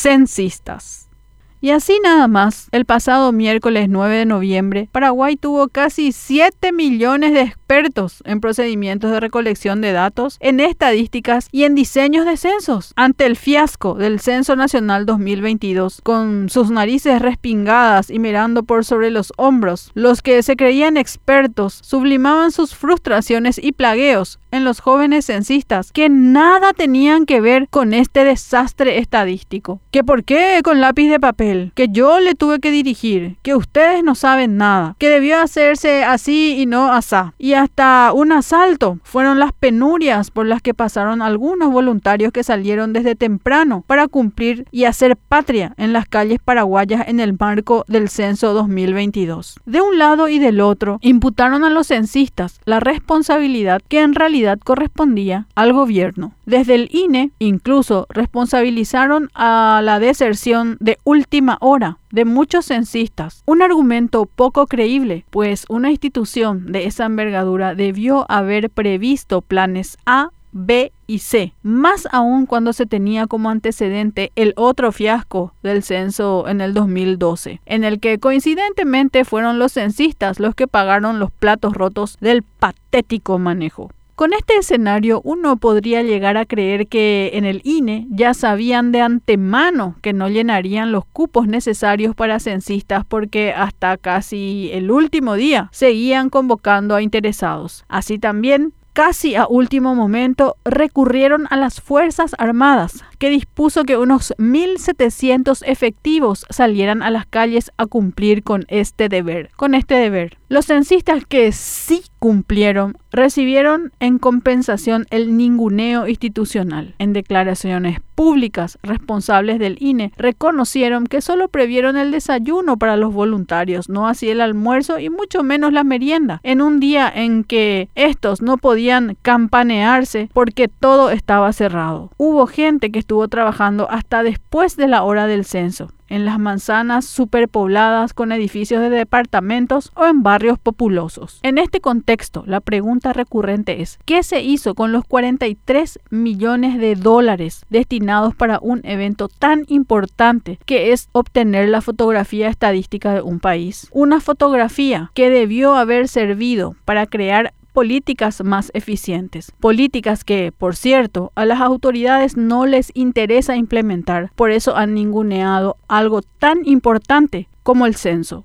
censistas. Y así nada más, el pasado miércoles 9 de noviembre, Paraguay tuvo casi 7 millones de expertos en procedimientos de recolección de datos, en estadísticas y en diseños de censos. Ante el fiasco del Censo Nacional 2022, con sus narices respingadas y mirando por sobre los hombros, los que se creían expertos sublimaban sus frustraciones y plagueos en los jóvenes censistas que nada tenían que ver con este desastre estadístico. ¿Que por qué con lápiz de papel? Que yo le tuve que dirigir, que ustedes no saben nada, que debió hacerse así y no asá. Y hasta un asalto fueron las penurias por las que pasaron algunos voluntarios que salieron desde temprano para cumplir y hacer patria en las calles paraguayas en el marco del censo 2022. De un lado y del otro, imputaron a los censistas la responsabilidad que en realidad correspondía al gobierno. Desde el INE incluso responsabilizaron a la deserción de hora de muchos censistas. Un argumento poco creíble, pues una institución de esa envergadura debió haber previsto planes A, B y C, más aún cuando se tenía como antecedente el otro fiasco del censo en el 2012, en el que coincidentemente fueron los censistas los que pagaron los platos rotos del patético manejo. Con este escenario uno podría llegar a creer que en el INE ya sabían de antemano que no llenarían los cupos necesarios para censistas porque hasta casi el último día seguían convocando a interesados. Así también casi a último momento recurrieron a las Fuerzas Armadas, que dispuso que unos 1.700 efectivos salieran a las calles a cumplir con este deber. Con este deber. Los censistas que sí cumplieron recibieron en compensación el ninguneo institucional. En declaraciones públicas, responsables del INE reconocieron que solo previeron el desayuno para los voluntarios, no así el almuerzo y mucho menos la merienda, en un día en que estos no podían campanearse porque todo estaba cerrado. Hubo gente que estuvo trabajando hasta después de la hora del censo en las manzanas superpobladas con edificios de departamentos o en barrios populosos. En este contexto, la pregunta recurrente es, ¿qué se hizo con los 43 millones de dólares destinados para un evento tan importante que es obtener la fotografía estadística de un país? Una fotografía que debió haber servido para crear políticas más eficientes. Políticas que, por cierto, a las autoridades no les interesa implementar. Por eso han ninguneado algo tan importante como el censo.